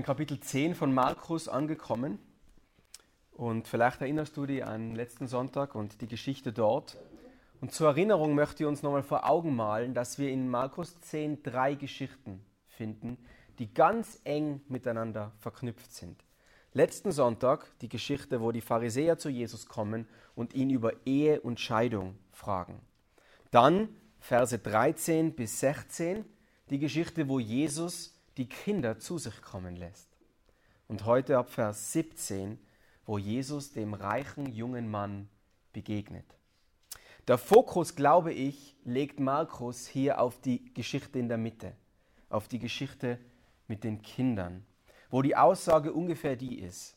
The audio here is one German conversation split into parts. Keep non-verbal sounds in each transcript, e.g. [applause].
in Kapitel 10 von Markus angekommen. Und vielleicht erinnerst du dich an letzten Sonntag und die Geschichte dort. Und zur Erinnerung möchte ich uns nochmal vor Augen malen, dass wir in Markus 10 drei Geschichten finden, die ganz eng miteinander verknüpft sind. Letzten Sonntag die Geschichte, wo die Pharisäer zu Jesus kommen und ihn über Ehe und Scheidung fragen. Dann Verse 13 bis 16 die Geschichte, wo Jesus die Kinder zu sich kommen lässt. Und heute ab Vers 17, wo Jesus dem reichen jungen Mann begegnet. Der Fokus, glaube ich, legt Markus hier auf die Geschichte in der Mitte, auf die Geschichte mit den Kindern, wo die Aussage ungefähr die ist.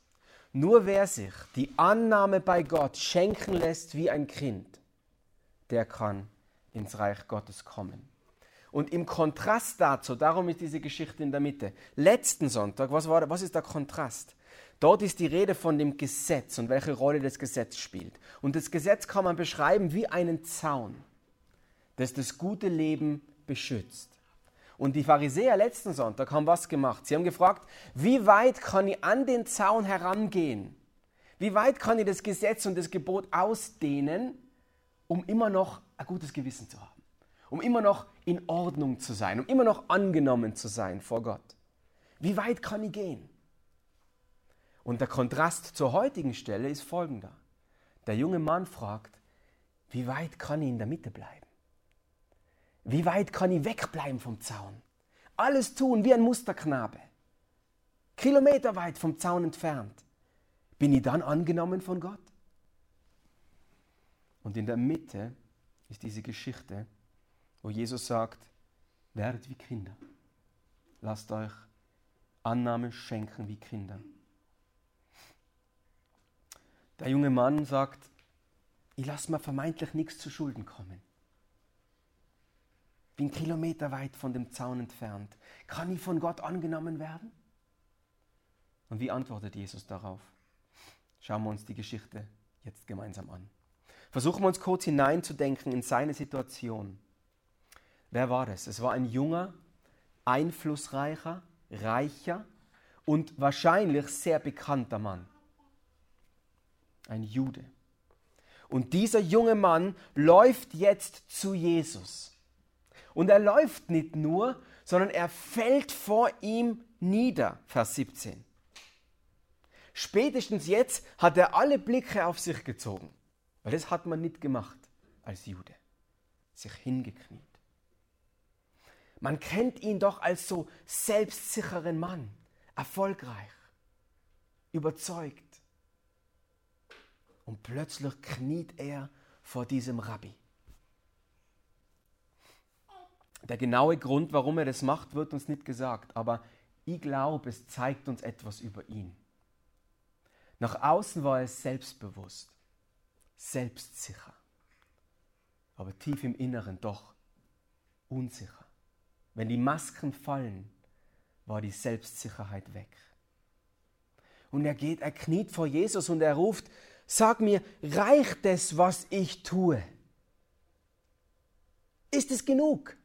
Nur wer sich die Annahme bei Gott schenken lässt wie ein Kind, der kann ins Reich Gottes kommen. Und im Kontrast dazu, darum ist diese Geschichte in der Mitte. Letzten Sonntag, was, war, was ist der Kontrast? Dort ist die Rede von dem Gesetz und welche Rolle das Gesetz spielt. Und das Gesetz kann man beschreiben wie einen Zaun, das das gute Leben beschützt. Und die Pharisäer letzten Sonntag haben was gemacht. Sie haben gefragt, wie weit kann ich an den Zaun herangehen? Wie weit kann ich das Gesetz und das Gebot ausdehnen, um immer noch ein gutes Gewissen zu haben? Um immer noch in Ordnung zu sein, um immer noch angenommen zu sein vor Gott. Wie weit kann ich gehen? Und der Kontrast zur heutigen Stelle ist folgender. Der junge Mann fragt, wie weit kann ich in der Mitte bleiben? Wie weit kann ich wegbleiben vom Zaun? Alles tun wie ein Musterknabe. Kilometerweit vom Zaun entfernt. Bin ich dann angenommen von Gott? Und in der Mitte ist diese Geschichte, wo Jesus sagt, werdet wie Kinder. Lasst euch Annahme schenken wie Kinder. Der junge Mann sagt, ich lasse mir vermeintlich nichts zu Schulden kommen. Bin kilometerweit von dem Zaun entfernt. Kann ich von Gott angenommen werden? Und wie antwortet Jesus darauf? Schauen wir uns die Geschichte jetzt gemeinsam an. Versuchen wir uns kurz hineinzudenken in seine Situation. Wer war das? Es war ein junger, einflussreicher, reicher und wahrscheinlich sehr bekannter Mann. Ein Jude. Und dieser junge Mann läuft jetzt zu Jesus. Und er läuft nicht nur, sondern er fällt vor ihm nieder, Vers 17. Spätestens jetzt hat er alle Blicke auf sich gezogen, weil das hat man nicht gemacht als Jude, sich hingekniet. Man kennt ihn doch als so selbstsicheren Mann, erfolgreich, überzeugt. Und plötzlich kniet er vor diesem Rabbi. Der genaue Grund, warum er das macht, wird uns nicht gesagt, aber ich glaube, es zeigt uns etwas über ihn. Nach außen war er selbstbewusst, selbstsicher, aber tief im Inneren doch unsicher. Wenn die Masken fallen, war die Selbstsicherheit weg. Und er geht, er kniet vor Jesus und er ruft, sag mir, reicht es, was ich tue? Ist es genug?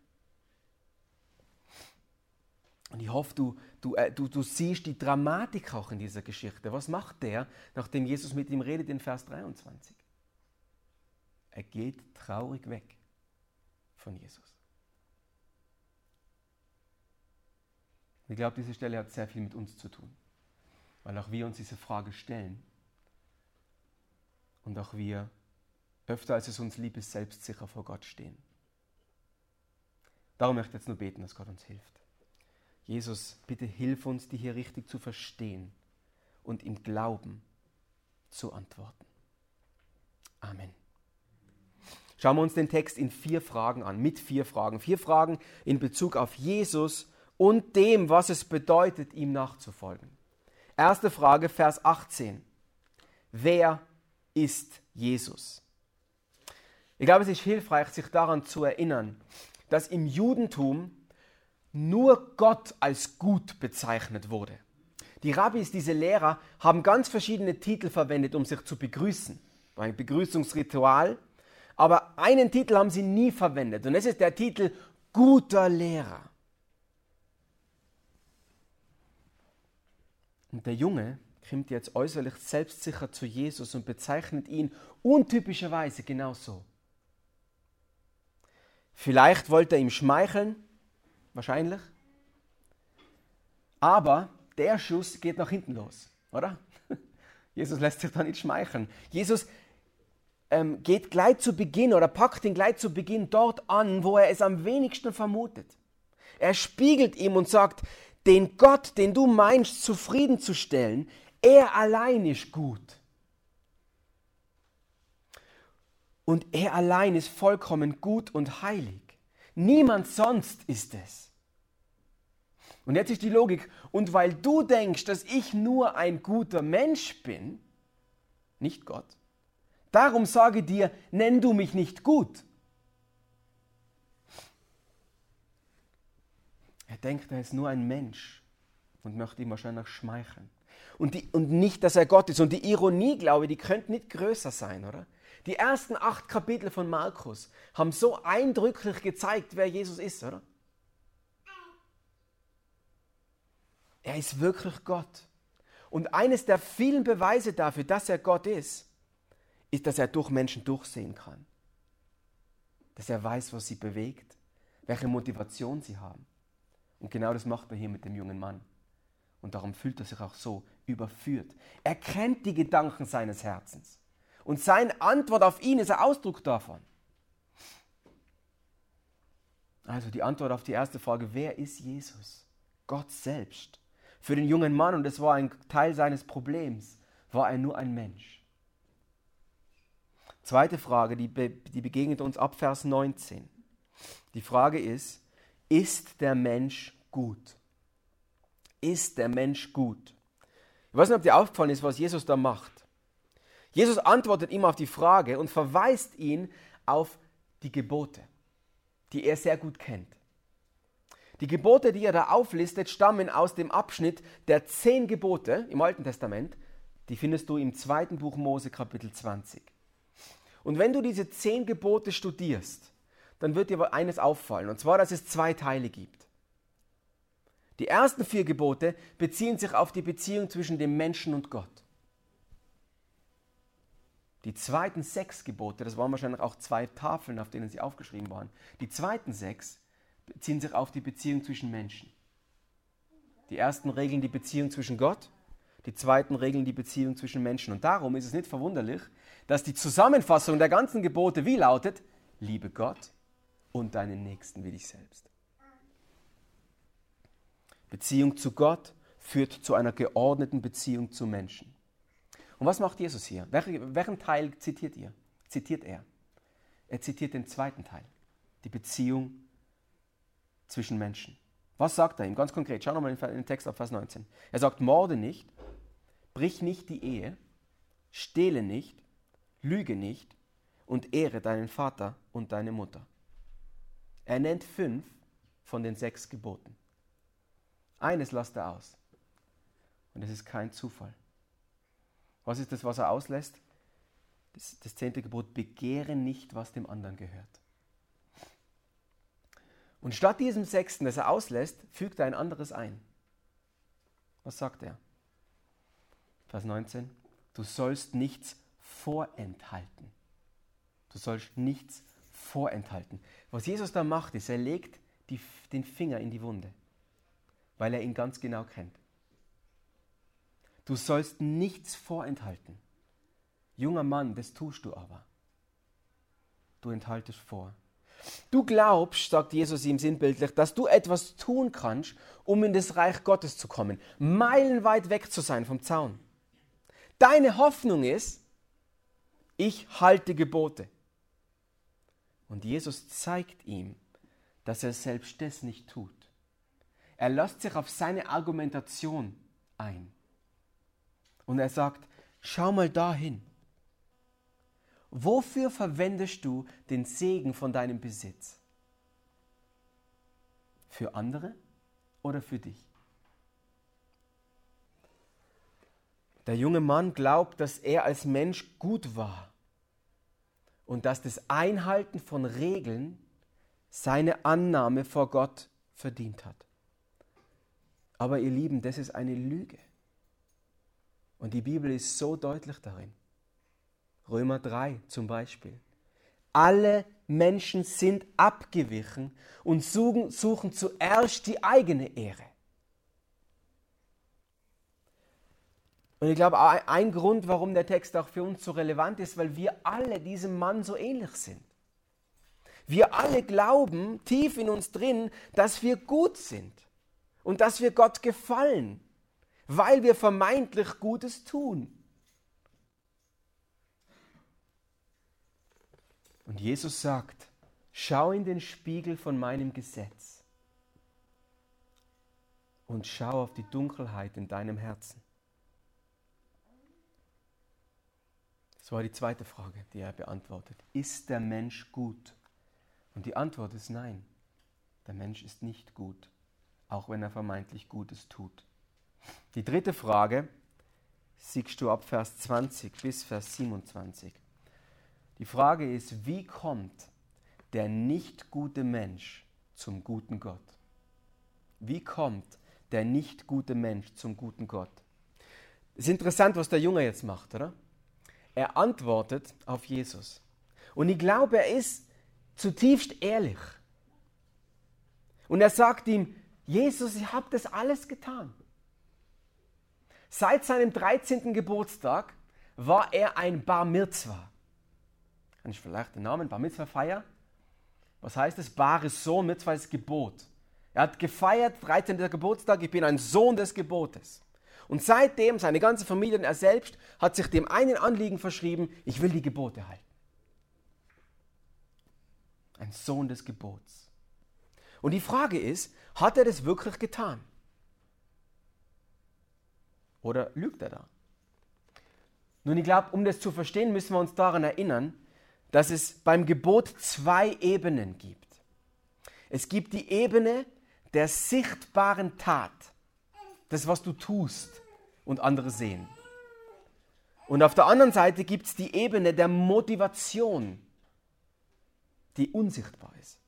Und ich hoffe, du, du, äh, du, du siehst die Dramatik auch in dieser Geschichte. Was macht der, nachdem Jesus mit ihm redet in Vers 23? Er geht traurig weg von Jesus. Ich glaube, diese Stelle hat sehr viel mit uns zu tun, weil auch wir uns diese Frage stellen und auch wir öfter als es uns lieb ist, selbstsicher vor Gott stehen. Darum möchte ich jetzt nur beten, dass Gott uns hilft. Jesus, bitte hilf uns, die hier richtig zu verstehen und im Glauben zu antworten. Amen. Schauen wir uns den Text in vier Fragen an, mit vier Fragen. Vier Fragen in Bezug auf Jesus und dem, was es bedeutet, ihm nachzufolgen. Erste Frage, Vers 18. Wer ist Jesus? Ich glaube, es ist hilfreich, sich daran zu erinnern, dass im Judentum nur Gott als gut bezeichnet wurde. Die Rabbis, diese Lehrer, haben ganz verschiedene Titel verwendet, um sich zu begrüßen. Ein Begrüßungsritual. Aber einen Titel haben sie nie verwendet. Und das ist der Titel guter Lehrer. Und der Junge kommt jetzt äußerlich selbstsicher zu Jesus und bezeichnet ihn untypischerweise genauso. Vielleicht wollte er ihm schmeicheln, wahrscheinlich. Aber der Schuss geht nach hinten los, oder? [laughs] Jesus lässt sich da nicht schmeicheln. Jesus ähm, geht gleich zu Beginn oder packt ihn gleich zu Beginn dort an, wo er es am wenigsten vermutet. Er spiegelt ihm und sagt, den Gott, den du meinst zufriedenzustellen, er allein ist gut. Und er allein ist vollkommen gut und heilig. Niemand sonst ist es. Und jetzt ist die Logik, und weil du denkst, dass ich nur ein guter Mensch bin, nicht Gott, darum sage dir, nenn du mich nicht gut. Er denkt, er ist nur ein Mensch und möchte ihm wahrscheinlich schmeicheln. Und, die, und nicht, dass er Gott ist. Und die Ironie, glaube ich, die könnte nicht größer sein, oder? Die ersten acht Kapitel von Markus haben so eindrücklich gezeigt, wer Jesus ist, oder? Er ist wirklich Gott. Und eines der vielen Beweise dafür, dass er Gott ist, ist, dass er durch Menschen durchsehen kann. Dass er weiß, was sie bewegt, welche Motivation sie haben. Und genau das macht er hier mit dem jungen Mann. Und darum fühlt er sich auch so überführt. Er kennt die Gedanken seines Herzens. Und seine Antwort auf ihn ist ein Ausdruck davon. Also die Antwort auf die erste Frage, wer ist Jesus? Gott selbst. Für den jungen Mann, und das war ein Teil seines Problems, war er nur ein Mensch. Zweite Frage, die, be die begegnet uns ab Vers 19. Die Frage ist, ist der Mensch gut? Ist der Mensch gut? Ich weiß nicht, ob dir aufgefallen ist, was Jesus da macht. Jesus antwortet ihm auf die Frage und verweist ihn auf die Gebote, die er sehr gut kennt. Die Gebote, die er da auflistet, stammen aus dem Abschnitt der zehn Gebote im Alten Testament. Die findest du im zweiten Buch Mose Kapitel 20. Und wenn du diese zehn Gebote studierst, dann wird dir eines auffallen, und zwar, dass es zwei Teile gibt. Die ersten vier Gebote beziehen sich auf die Beziehung zwischen dem Menschen und Gott. Die zweiten sechs Gebote, das waren wahrscheinlich auch zwei Tafeln, auf denen sie aufgeschrieben waren. Die zweiten sechs beziehen sich auf die Beziehung zwischen Menschen. Die ersten regeln die Beziehung zwischen Gott, die zweiten regeln die Beziehung zwischen Menschen. Und darum ist es nicht verwunderlich, dass die Zusammenfassung der ganzen Gebote wie lautet, liebe Gott und deinen Nächsten wie dich selbst. Beziehung zu Gott führt zu einer geordneten Beziehung zu Menschen. Und was macht Jesus hier? Welchen, Teil zitiert ihr? Zitiert er? Er zitiert den zweiten Teil, die Beziehung zwischen Menschen. Was sagt er ihm? Ganz konkret, schau nochmal in den Text auf Vers 19. Er sagt, morde nicht, brich nicht die Ehe, stehle nicht, lüge nicht und ehre deinen Vater und deine Mutter. Er nennt fünf von den sechs Geboten. Eines lasst er aus. Und es ist kein Zufall. Was ist das, was er auslässt? Das, das zehnte Gebot, begehre nicht, was dem anderen gehört. Und statt diesem sechsten, das er auslässt, fügt er ein anderes ein. Was sagt er? Vers 19. Du sollst nichts vorenthalten. Du sollst nichts vorenthalten. Was Jesus da macht, ist, er legt die, den Finger in die Wunde, weil er ihn ganz genau kennt. Du sollst nichts vorenthalten. Junger Mann, das tust du aber. Du enthaltest vor. Du glaubst, sagt Jesus ihm sinnbildlich, dass du etwas tun kannst, um in das Reich Gottes zu kommen, meilenweit weg zu sein vom Zaun. Deine Hoffnung ist, ich halte Gebote. Und Jesus zeigt ihm, dass er selbst das nicht tut. Er lässt sich auf seine Argumentation ein. Und er sagt, schau mal dahin. Wofür verwendest du den Segen von deinem Besitz? Für andere oder für dich? Der junge Mann glaubt, dass er als Mensch gut war und dass das Einhalten von Regeln seine Annahme vor Gott verdient hat. Aber ihr Lieben, das ist eine Lüge. Und die Bibel ist so deutlich darin. Römer 3 zum Beispiel. Alle Menschen sind abgewichen und suchen, suchen zuerst die eigene Ehre. Und ich glaube, ein Grund, warum der Text auch für uns so relevant ist, weil wir alle diesem Mann so ähnlich sind. Wir alle glauben tief in uns drin, dass wir gut sind und dass wir Gott gefallen, weil wir vermeintlich Gutes tun. Und Jesus sagt, schau in den Spiegel von meinem Gesetz und schau auf die Dunkelheit in deinem Herzen. Das war die zweite Frage, die er beantwortet. Ist der Mensch gut? Und die Antwort ist nein. Der Mensch ist nicht gut, auch wenn er vermeintlich Gutes tut. Die dritte Frage siehst du ab Vers 20 bis Vers 27. Die Frage ist, wie kommt der nicht gute Mensch zum guten Gott? Wie kommt der nicht gute Mensch zum guten Gott? Es ist interessant, was der Junge jetzt macht, oder? Er antwortet auf Jesus. Und ich glaube, er ist zutiefst ehrlich. Und er sagt ihm, Jesus, ich habe das alles getan. Seit seinem 13. Geburtstag war er ein Bar Mitzvah kann ich vielleicht den Namen Bar Mitzvah feiern? Was heißt es? Bares Sohn, Mitzvah ist Gebot. Er hat gefeiert, 13. Geburtstag, ich bin ein Sohn des Gebotes. Und seitdem, seine ganze Familie und er selbst, hat sich dem einen Anliegen verschrieben, ich will die Gebote halten. Ein Sohn des Gebots. Und die Frage ist, hat er das wirklich getan? Oder lügt er da? Nun, ich glaube, um das zu verstehen, müssen wir uns daran erinnern, dass es beim Gebot zwei Ebenen gibt. Es gibt die Ebene der sichtbaren Tat, das, was du tust und andere sehen. Und auf der anderen Seite gibt es die Ebene der Motivation, die unsichtbar ist.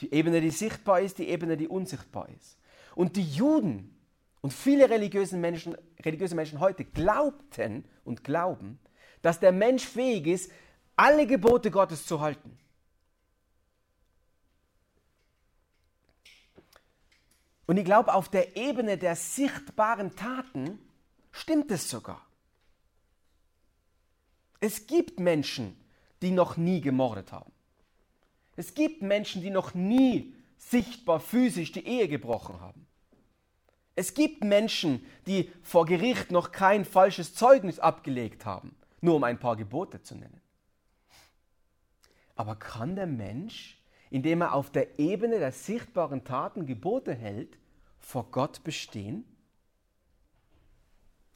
Die Ebene, die sichtbar ist, die Ebene, die unsichtbar ist. Und die Juden und viele religiöse Menschen, religiöse Menschen heute glaubten und glauben, dass der Mensch fähig ist, alle Gebote Gottes zu halten. Und ich glaube, auf der Ebene der sichtbaren Taten stimmt es sogar. Es gibt Menschen, die noch nie gemordet haben. Es gibt Menschen, die noch nie sichtbar physisch die Ehe gebrochen haben. Es gibt Menschen, die vor Gericht noch kein falsches Zeugnis abgelegt haben, nur um ein paar Gebote zu nennen. Aber kann der Mensch, indem er auf der Ebene der sichtbaren Taten Gebote hält, vor Gott bestehen?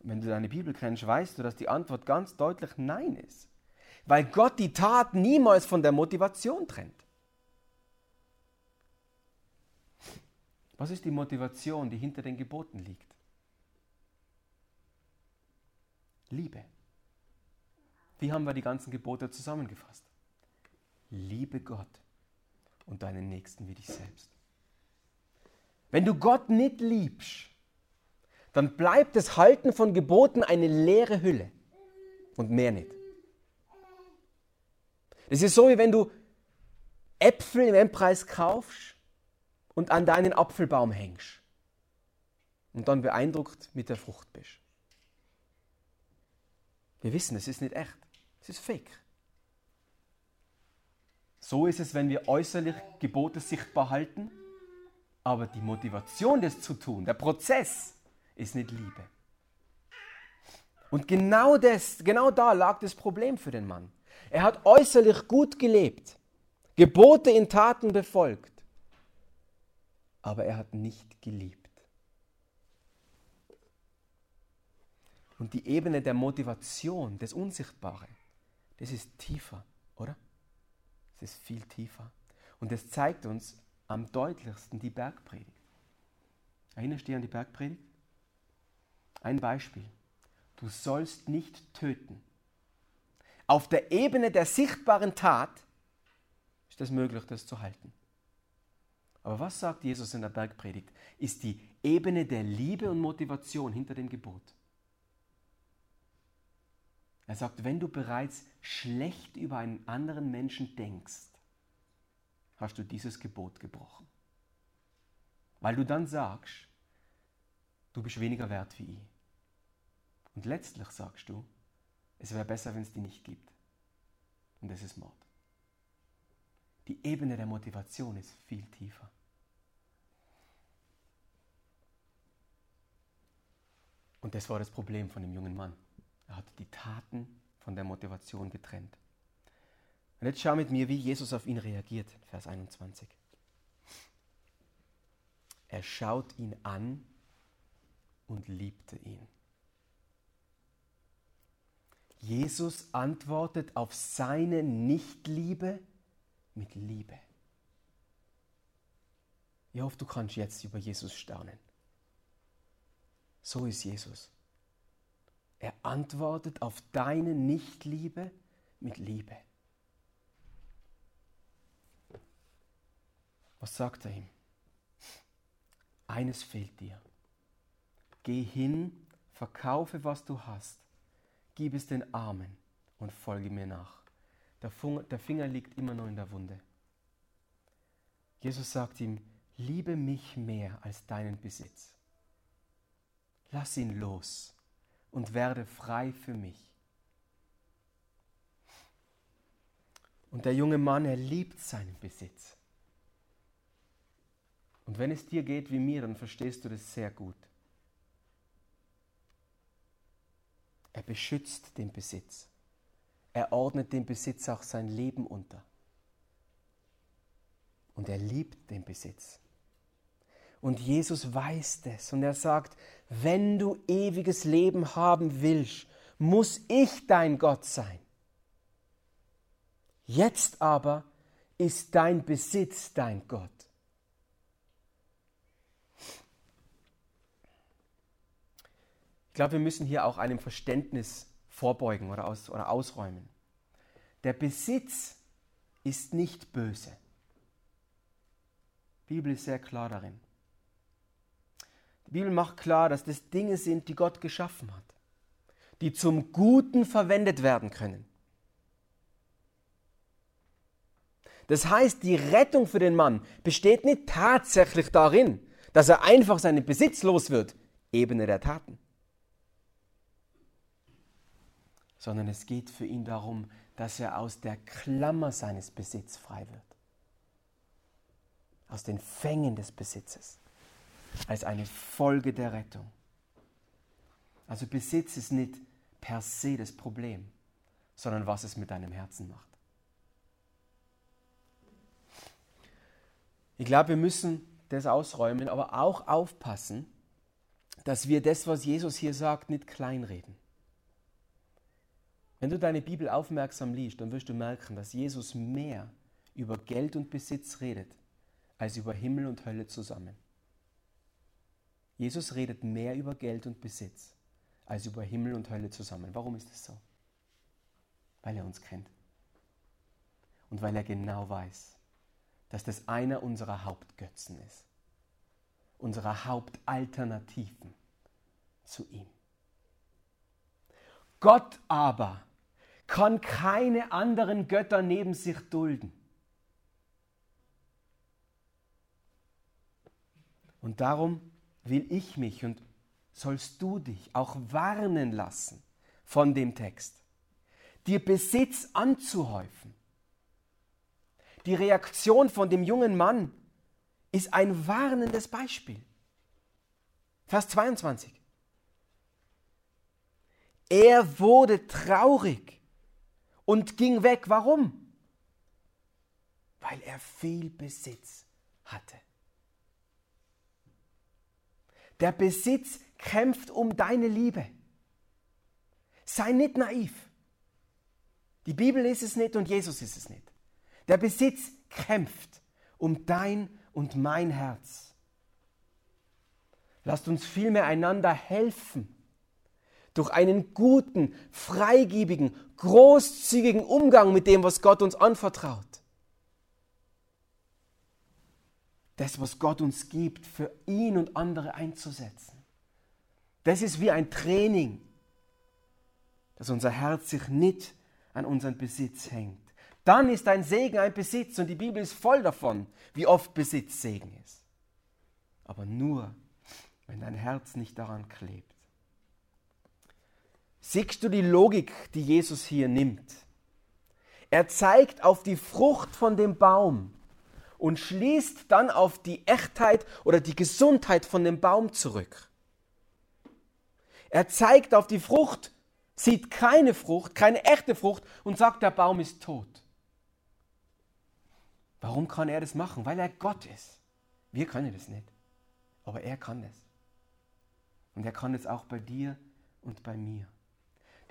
Wenn du deine Bibel kennst, weißt du, dass die Antwort ganz deutlich Nein ist. Weil Gott die Tat niemals von der Motivation trennt. Was ist die Motivation, die hinter den Geboten liegt? Liebe. Wie haben wir die ganzen Gebote zusammengefasst? liebe Gott und deinen Nächsten wie dich selbst. Wenn du Gott nicht liebst, dann bleibt das Halten von Geboten eine leere Hülle und mehr nicht. Es ist so, wie wenn du Äpfel im Endpreis kaufst und an deinen Apfelbaum hängst und dann beeindruckt mit der Frucht bist. Wir wissen, es ist nicht echt, es ist fake. So ist es, wenn wir äußerlich Gebote sichtbar halten, aber die Motivation, das zu tun, der Prozess, ist nicht Liebe. Und genau das, genau da lag das Problem für den Mann. Er hat äußerlich gut gelebt, Gebote in Taten befolgt, aber er hat nicht geliebt. Und die Ebene der Motivation, das Unsichtbare, das ist tiefer, ist viel tiefer. Und es zeigt uns am deutlichsten die Bergpredigt. Erinnerst du dich an die Bergpredigt? Ein Beispiel. Du sollst nicht töten. Auf der Ebene der sichtbaren Tat ist es möglich, das zu halten. Aber was sagt Jesus in der Bergpredigt? Ist die Ebene der Liebe und Motivation hinter dem Gebot. Er sagt, wenn du bereits schlecht über einen anderen Menschen denkst, hast du dieses Gebot gebrochen. Weil du dann sagst, du bist weniger wert wie ich. Und letztlich sagst du, es wäre besser, wenn es die nicht gibt. Und das ist Mord. Die Ebene der Motivation ist viel tiefer. Und das war das Problem von dem jungen Mann. Er hat die Taten von der Motivation getrennt. Und jetzt schau mit mir, wie Jesus auf ihn reagiert, Vers 21. Er schaut ihn an und liebte ihn. Jesus antwortet auf seine Nichtliebe mit Liebe. Ich hoffe, du kannst jetzt über Jesus staunen. So ist Jesus. Er antwortet auf deine Nichtliebe mit Liebe. Was sagt er ihm? Eines fehlt dir. Geh hin, verkaufe, was du hast, gib es den Armen und folge mir nach. Der Finger liegt immer noch in der Wunde. Jesus sagt ihm, liebe mich mehr als deinen Besitz. Lass ihn los und werde frei für mich. Und der junge Mann, er liebt seinen Besitz. Und wenn es dir geht wie mir, dann verstehst du das sehr gut. Er beschützt den Besitz. Er ordnet dem Besitz auch sein Leben unter. Und er liebt den Besitz. Und Jesus weiß das. Und er sagt, wenn du ewiges Leben haben willst, muss ich dein Gott sein. Jetzt aber ist dein Besitz dein Gott. Ich glaube, wir müssen hier auch einem Verständnis vorbeugen oder, aus, oder ausräumen. Der Besitz ist nicht böse. Die Bibel ist sehr klar darin. Die Bibel macht klar, dass das Dinge sind, die Gott geschaffen hat, die zum Guten verwendet werden können. Das heißt, die Rettung für den Mann besteht nicht tatsächlich darin, dass er einfach seinen Besitz los wird, Ebene der Taten. sondern es geht für ihn darum, dass er aus der Klammer seines Besitzes frei wird. Aus den Fängen des Besitzes. Als eine Folge der Rettung. Also Besitz ist nicht per se das Problem, sondern was es mit deinem Herzen macht. Ich glaube, wir müssen das ausräumen, aber auch aufpassen, dass wir das, was Jesus hier sagt, nicht kleinreden. Wenn du deine Bibel aufmerksam liest, dann wirst du merken, dass Jesus mehr über Geld und Besitz redet, als über Himmel und Hölle zusammen. Jesus redet mehr über Geld und Besitz, als über Himmel und Hölle zusammen. Warum ist das so? Weil er uns kennt. Und weil er genau weiß, dass das einer unserer Hauptgötzen ist. Unserer Hauptalternativen zu ihm. Gott aber kann keine anderen Götter neben sich dulden. Und darum will ich mich und sollst du dich auch warnen lassen von dem Text, dir Besitz anzuhäufen. Die Reaktion von dem jungen Mann ist ein warnendes Beispiel. Vers 22. Er wurde traurig und ging weg. Warum? Weil er viel Besitz hatte. Der Besitz kämpft um deine Liebe. Sei nicht naiv. Die Bibel ist es nicht und Jesus ist es nicht. Der Besitz kämpft um dein und mein Herz. Lasst uns vielmehr einander helfen durch einen guten, freigebigen, großzügigen Umgang mit dem, was Gott uns anvertraut. Das, was Gott uns gibt, für ihn und andere einzusetzen. Das ist wie ein Training, dass unser Herz sich nicht an unseren Besitz hängt. Dann ist ein Segen ein Besitz und die Bibel ist voll davon, wie oft Besitz Segen ist. Aber nur, wenn dein Herz nicht daran klebt. Siehst du die Logik, die Jesus hier nimmt? Er zeigt auf die Frucht von dem Baum und schließt dann auf die Echtheit oder die Gesundheit von dem Baum zurück. Er zeigt auf die Frucht, sieht keine Frucht, keine echte Frucht und sagt, der Baum ist tot. Warum kann er das machen? Weil er Gott ist. Wir können das nicht. Aber er kann es. Und er kann es auch bei dir und bei mir.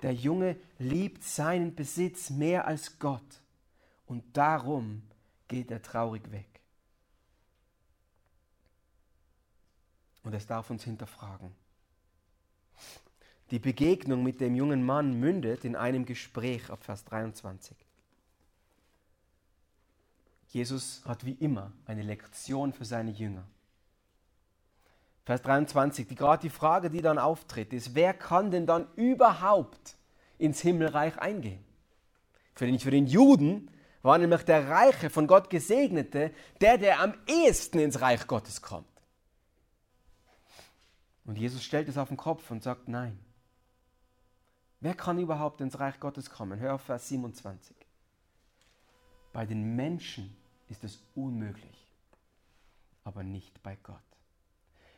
Der Junge liebt seinen Besitz mehr als Gott und darum geht er traurig weg. Und es darf uns hinterfragen. Die Begegnung mit dem jungen Mann mündet in einem Gespräch ab Vers 23. Jesus hat wie immer eine Lektion für seine Jünger. Vers 23, die, gerade die Frage, die dann auftritt, ist, wer kann denn dann überhaupt ins Himmelreich eingehen? Für den, für den Juden war nämlich der Reiche, von Gott Gesegnete, der, der am ehesten ins Reich Gottes kommt. Und Jesus stellt es auf den Kopf und sagt, nein. Wer kann überhaupt ins Reich Gottes kommen? Hör auf Vers 27. Bei den Menschen ist es unmöglich, aber nicht bei Gott.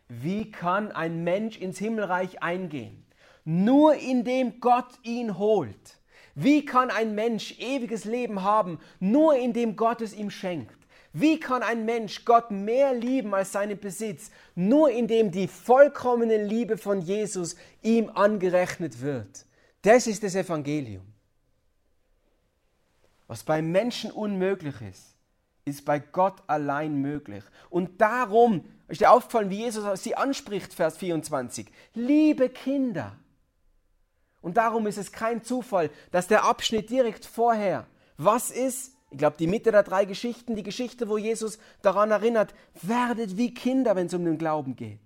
Wie kann ein Mensch ins Himmelreich eingehen? Nur indem Gott ihn holt. Wie kann ein Mensch ewiges Leben haben? Nur indem Gott es ihm schenkt. Wie kann ein Mensch Gott mehr lieben als seinen Besitz? Nur indem die vollkommene Liebe von Jesus ihm angerechnet wird. Das ist das Evangelium. Was beim Menschen unmöglich ist, ist bei Gott allein möglich. Und darum ist dir aufgefallen, wie Jesus sie anspricht, Vers 24. Liebe Kinder. Und darum ist es kein Zufall, dass der Abschnitt direkt vorher, was ist, ich glaube, die Mitte der drei Geschichten, die Geschichte, wo Jesus daran erinnert, werdet wie Kinder, wenn es um den Glauben geht.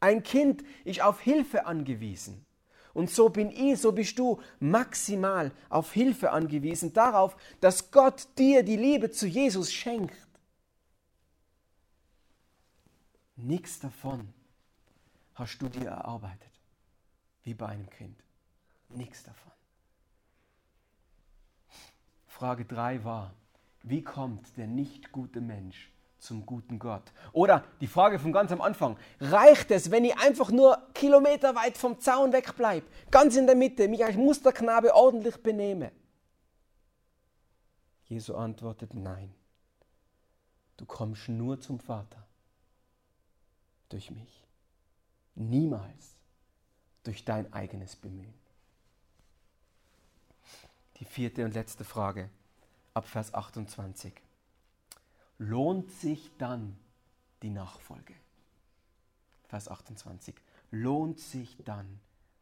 Ein Kind ist auf Hilfe angewiesen. Und so bin ich, so bist du maximal auf Hilfe angewiesen, darauf, dass Gott dir die Liebe zu Jesus schenkt. Nichts davon hast du dir erarbeitet, wie bei einem Kind. Nichts davon. Frage 3 war, wie kommt der nicht gute Mensch zum guten Gott? Oder die Frage von ganz am Anfang, reicht es, wenn ich einfach nur kilometerweit vom Zaun wegbleibe, ganz in der Mitte, mich als Musterknabe ordentlich benehme? Jesu antwortet, nein, du kommst nur zum Vater durch mich. Niemals durch dein eigenes Bemühen. Die vierte und letzte Frage ab Vers 28. Lohnt sich dann die Nachfolge? Vers 28. Lohnt sich dann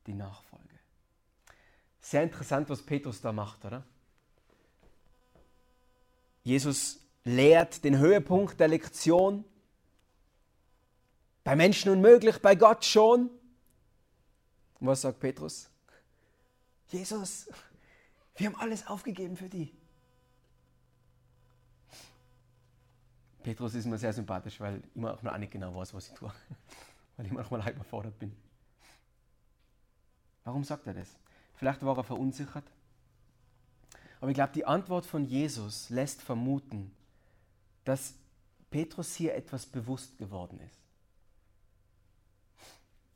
die Nachfolge? Sehr interessant, was Petrus da macht, oder? Jesus lehrt den Höhepunkt der Lektion bei Menschen unmöglich, bei Gott schon. Und was sagt Petrus? Jesus, wir haben alles aufgegeben für die. Petrus ist mir sehr sympathisch, weil ich immer auch noch nicht genau weiß, was ich tue. [laughs] weil ich manchmal halb überfordert bin. Warum sagt er das? Vielleicht war er verunsichert. Aber ich glaube, die Antwort von Jesus lässt vermuten, dass Petrus hier etwas bewusst geworden ist.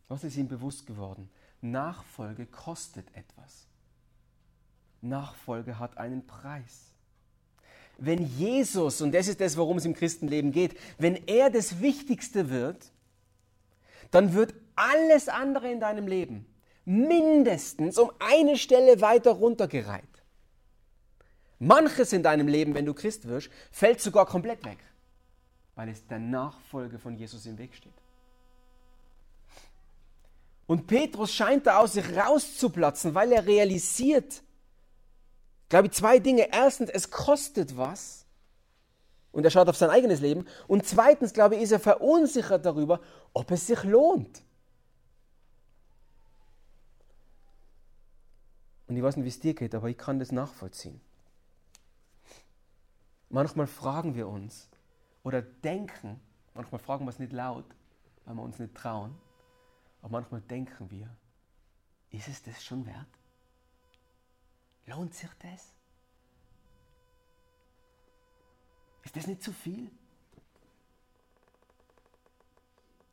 Was ist ihm bewusst geworden? Nachfolge kostet etwas. Nachfolge hat einen Preis. Wenn Jesus, und das ist das, worum es im Christenleben geht, wenn er das Wichtigste wird, dann wird alles andere in deinem Leben mindestens um eine Stelle weiter runtergereiht. Manches in deinem Leben, wenn du Christ wirst, fällt sogar komplett weg, weil es der Nachfolge von Jesus im Weg steht. Und Petrus scheint da aus sich rauszuplatzen, weil er realisiert, glaube ich, zwei Dinge. Erstens, es kostet was. Und er schaut auf sein eigenes Leben. Und zweitens, glaube ich, ist er verunsichert darüber, ob es sich lohnt. Und ich weiß nicht, wie es dir geht, aber ich kann das nachvollziehen. Manchmal fragen wir uns oder denken, manchmal fragen wir es nicht laut, weil wir uns nicht trauen, aber manchmal denken wir, ist es das schon wert? Lohnt sich das? Ist das nicht zu viel?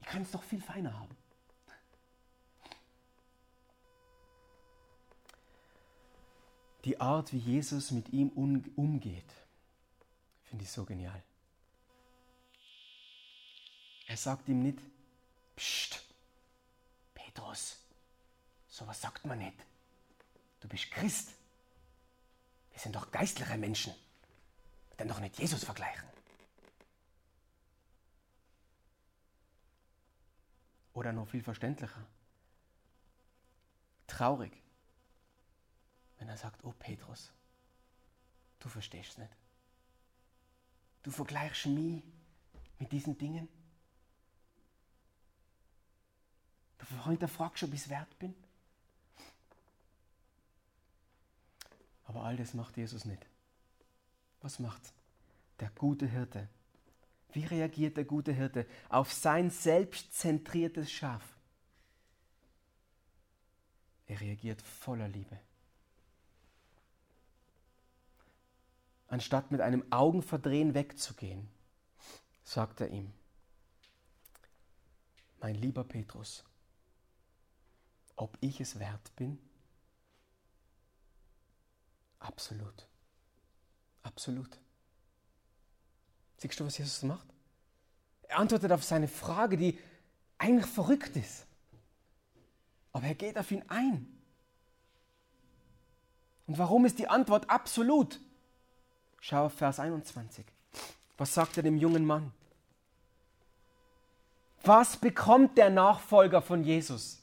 Ich kann es doch viel feiner haben. Die Art, wie Jesus mit ihm umgeht, finde ich so genial. Er sagt ihm nicht, Psst, Petrus, sowas sagt man nicht. Du bist Christ. Wir sind doch geistliche Menschen. Wir können doch nicht Jesus vergleichen. Oder noch viel verständlicher. Traurig, wenn er sagt, oh Petrus, du verstehst es nicht. Du vergleichst mich mit diesen Dingen. Du hinterfragst, ob ich es wert bin. Aber all das macht Jesus nicht. Was macht der gute Hirte? Wie reagiert der gute Hirte auf sein selbstzentriertes Schaf? Er reagiert voller Liebe. Anstatt mit einem Augenverdrehen wegzugehen, sagt er ihm, mein lieber Petrus, ob ich es wert bin? Absolut. Absolut. Siehst du, was Jesus macht? Er antwortet auf seine Frage, die eigentlich verrückt ist. Aber er geht auf ihn ein. Und warum ist die Antwort absolut? Schau auf Vers 21. Was sagt er dem jungen Mann? Was bekommt der Nachfolger von Jesus?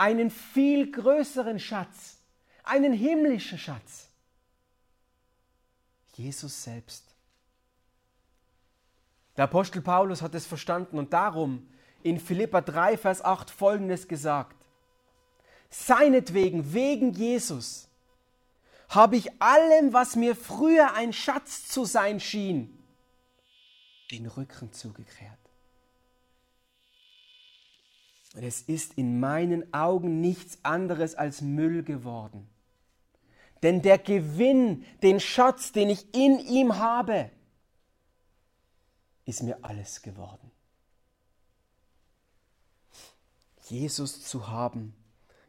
Einen viel größeren Schatz, einen himmlischen Schatz. Jesus selbst. Der Apostel Paulus hat es verstanden und darum in Philippa 3, Vers 8 folgendes gesagt. Seinetwegen, wegen Jesus, habe ich allem, was mir früher ein Schatz zu sein schien, den Rücken zugekehrt. Und es ist in meinen Augen nichts anderes als Müll geworden. Denn der Gewinn, den Schatz, den ich in ihm habe, ist mir alles geworden. Jesus zu haben,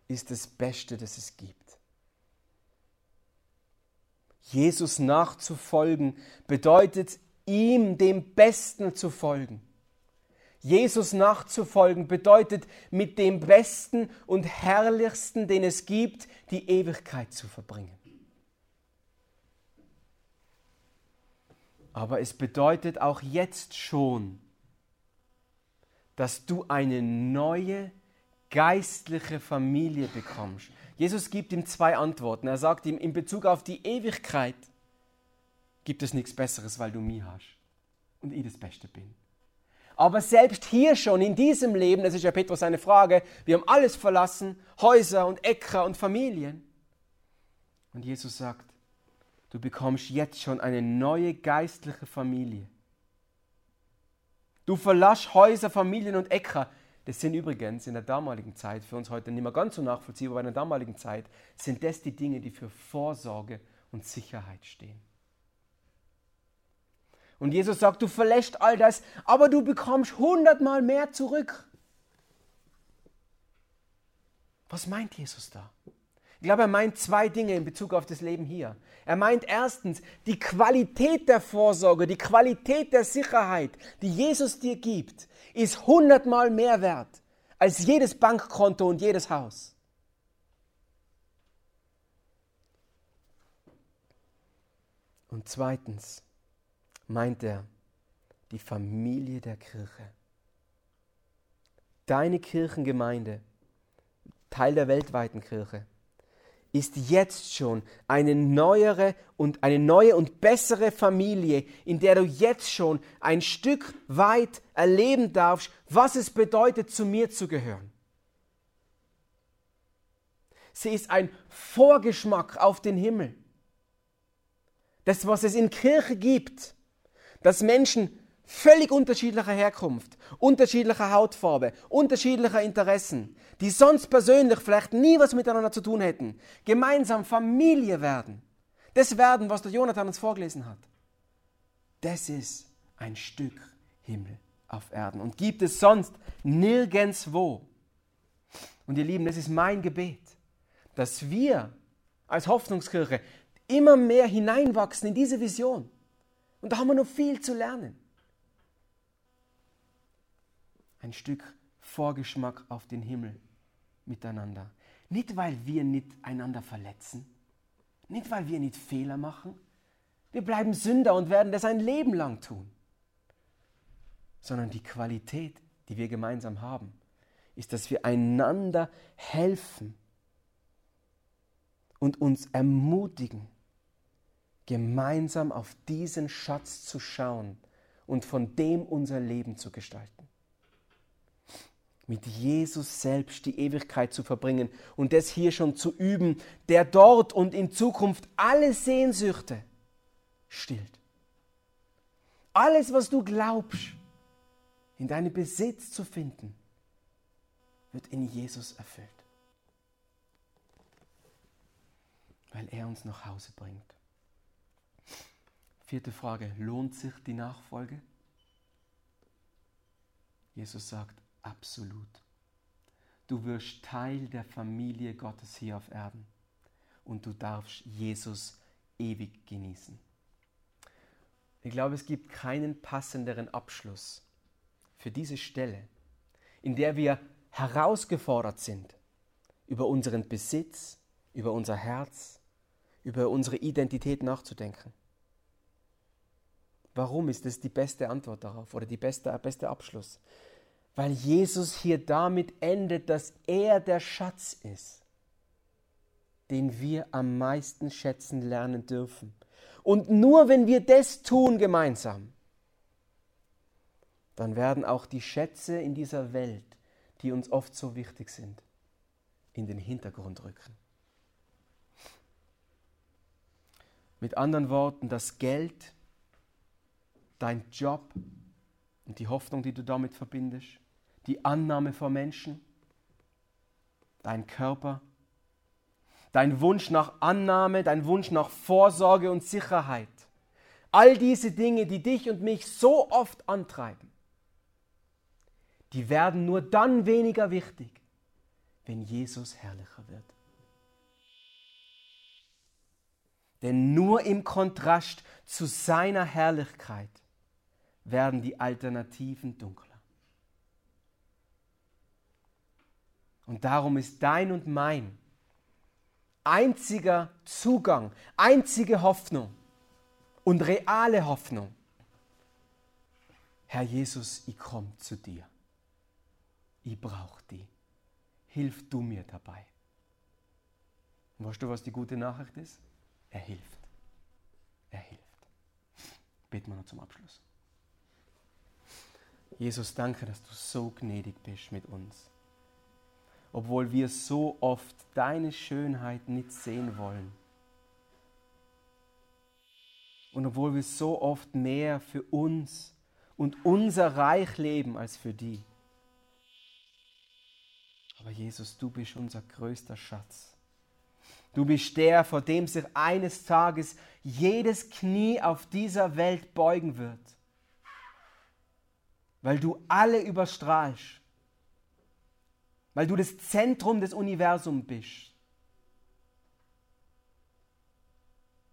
ist das Beste, das es gibt. Jesus nachzufolgen bedeutet ihm, dem Besten zu folgen. Jesus nachzufolgen bedeutet mit dem Besten und Herrlichsten, den es gibt, die Ewigkeit zu verbringen. Aber es bedeutet auch jetzt schon, dass du eine neue geistliche Familie bekommst. Jesus gibt ihm zwei Antworten. Er sagt ihm, in Bezug auf die Ewigkeit gibt es nichts Besseres, weil du mich hast und ich das Beste bin. Aber selbst hier schon, in diesem Leben, das ist ja Petrus eine Frage, wir haben alles verlassen, Häuser und Äcker und Familien. Und Jesus sagt, du bekommst jetzt schon eine neue geistliche Familie. Du verlässt Häuser, Familien und Äcker. Das sind übrigens in der damaligen Zeit, für uns heute nicht mehr ganz so nachvollziehbar, aber in der damaligen Zeit sind das die Dinge, die für Vorsorge und Sicherheit stehen. Und Jesus sagt, du verlässt all das, aber du bekommst hundertmal mehr zurück. Was meint Jesus da? Ich glaube, er meint zwei Dinge in Bezug auf das Leben hier. Er meint erstens die Qualität der Vorsorge, die Qualität der Sicherheit, die Jesus dir gibt, ist hundertmal mehr wert als jedes Bankkonto und jedes Haus. Und zweitens meint er die Familie der Kirche. Deine Kirchengemeinde, Teil der weltweiten Kirche, ist jetzt schon eine neuere und eine neue und bessere Familie, in der du jetzt schon ein Stück weit erleben darfst, was es bedeutet, zu mir zu gehören. Sie ist ein Vorgeschmack auf den Himmel. Das, was es in Kirche gibt, dass Menschen völlig unterschiedlicher Herkunft, unterschiedlicher Hautfarbe, unterschiedlicher Interessen, die sonst persönlich vielleicht nie was miteinander zu tun hätten, gemeinsam Familie werden. Das werden, was der Jonathan uns vorgelesen hat. Das ist ein Stück Himmel auf Erden und gibt es sonst nirgendswo. Und ihr Lieben, das ist mein Gebet, dass wir als Hoffnungskirche immer mehr hineinwachsen in diese Vision. Und da haben wir noch viel zu lernen. Ein Stück Vorgeschmack auf den Himmel miteinander. Nicht, weil wir nicht einander verletzen, nicht, weil wir nicht Fehler machen. Wir bleiben Sünder und werden das ein Leben lang tun. Sondern die Qualität, die wir gemeinsam haben, ist, dass wir einander helfen und uns ermutigen, gemeinsam auf diesen Schatz zu schauen und von dem unser Leben zu gestalten. Mit Jesus selbst die Ewigkeit zu verbringen und das hier schon zu üben, der dort und in Zukunft alle Sehnsüchte stillt. Alles, was du glaubst, in deinem Besitz zu finden, wird in Jesus erfüllt. Weil er uns nach Hause bringt. Vierte Frage, lohnt sich die Nachfolge? Jesus sagt, absolut. Du wirst Teil der Familie Gottes hier auf Erden und du darfst Jesus ewig genießen. Ich glaube, es gibt keinen passenderen Abschluss für diese Stelle, in der wir herausgefordert sind, über unseren Besitz, über unser Herz, über unsere Identität nachzudenken. Warum ist das die beste Antwort darauf oder die beste, beste Abschluss? Weil Jesus hier damit endet, dass er der Schatz ist, den wir am meisten schätzen lernen dürfen. Und nur wenn wir das tun gemeinsam, dann werden auch die Schätze in dieser Welt, die uns oft so wichtig sind, in den Hintergrund rücken. Mit anderen Worten, das Geld, dein Job und die Hoffnung, die du damit verbindest, die Annahme vor Menschen, dein Körper, dein Wunsch nach Annahme, dein Wunsch nach Vorsorge und Sicherheit. All diese Dinge, die dich und mich so oft antreiben, die werden nur dann weniger wichtig, wenn Jesus herrlicher wird. Denn nur im Kontrast zu seiner Herrlichkeit werden die Alternativen dunkler. Und darum ist dein und mein einziger Zugang, einzige Hoffnung und reale Hoffnung. Herr Jesus, ich komme zu dir. Ich brauche dich. Hilf du mir dabei. Und weißt du, was die gute Nachricht ist? Er hilft. Er hilft. Beten wir noch zum Abschluss. Jesus, danke, dass du so gnädig bist mit uns. Obwohl wir so oft deine Schönheit nicht sehen wollen. Und obwohl wir so oft mehr für uns und unser Reich leben als für die. Aber Jesus, du bist unser größter Schatz. Du bist der, vor dem sich eines Tages jedes Knie auf dieser Welt beugen wird weil du alle überstrahlst, weil du das Zentrum des Universums bist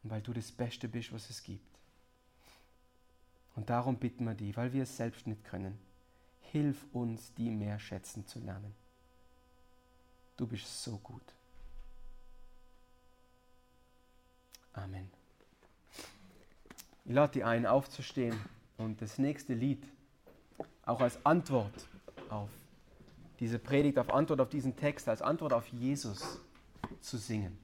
und weil du das Beste bist, was es gibt. Und darum bitten wir dich, weil wir es selbst nicht können, hilf uns, die mehr schätzen zu lernen. Du bist so gut. Amen. Ich lade dich ein, aufzustehen und das nächste Lied auch als Antwort auf diese Predigt, auf Antwort auf diesen Text, als Antwort auf Jesus zu singen.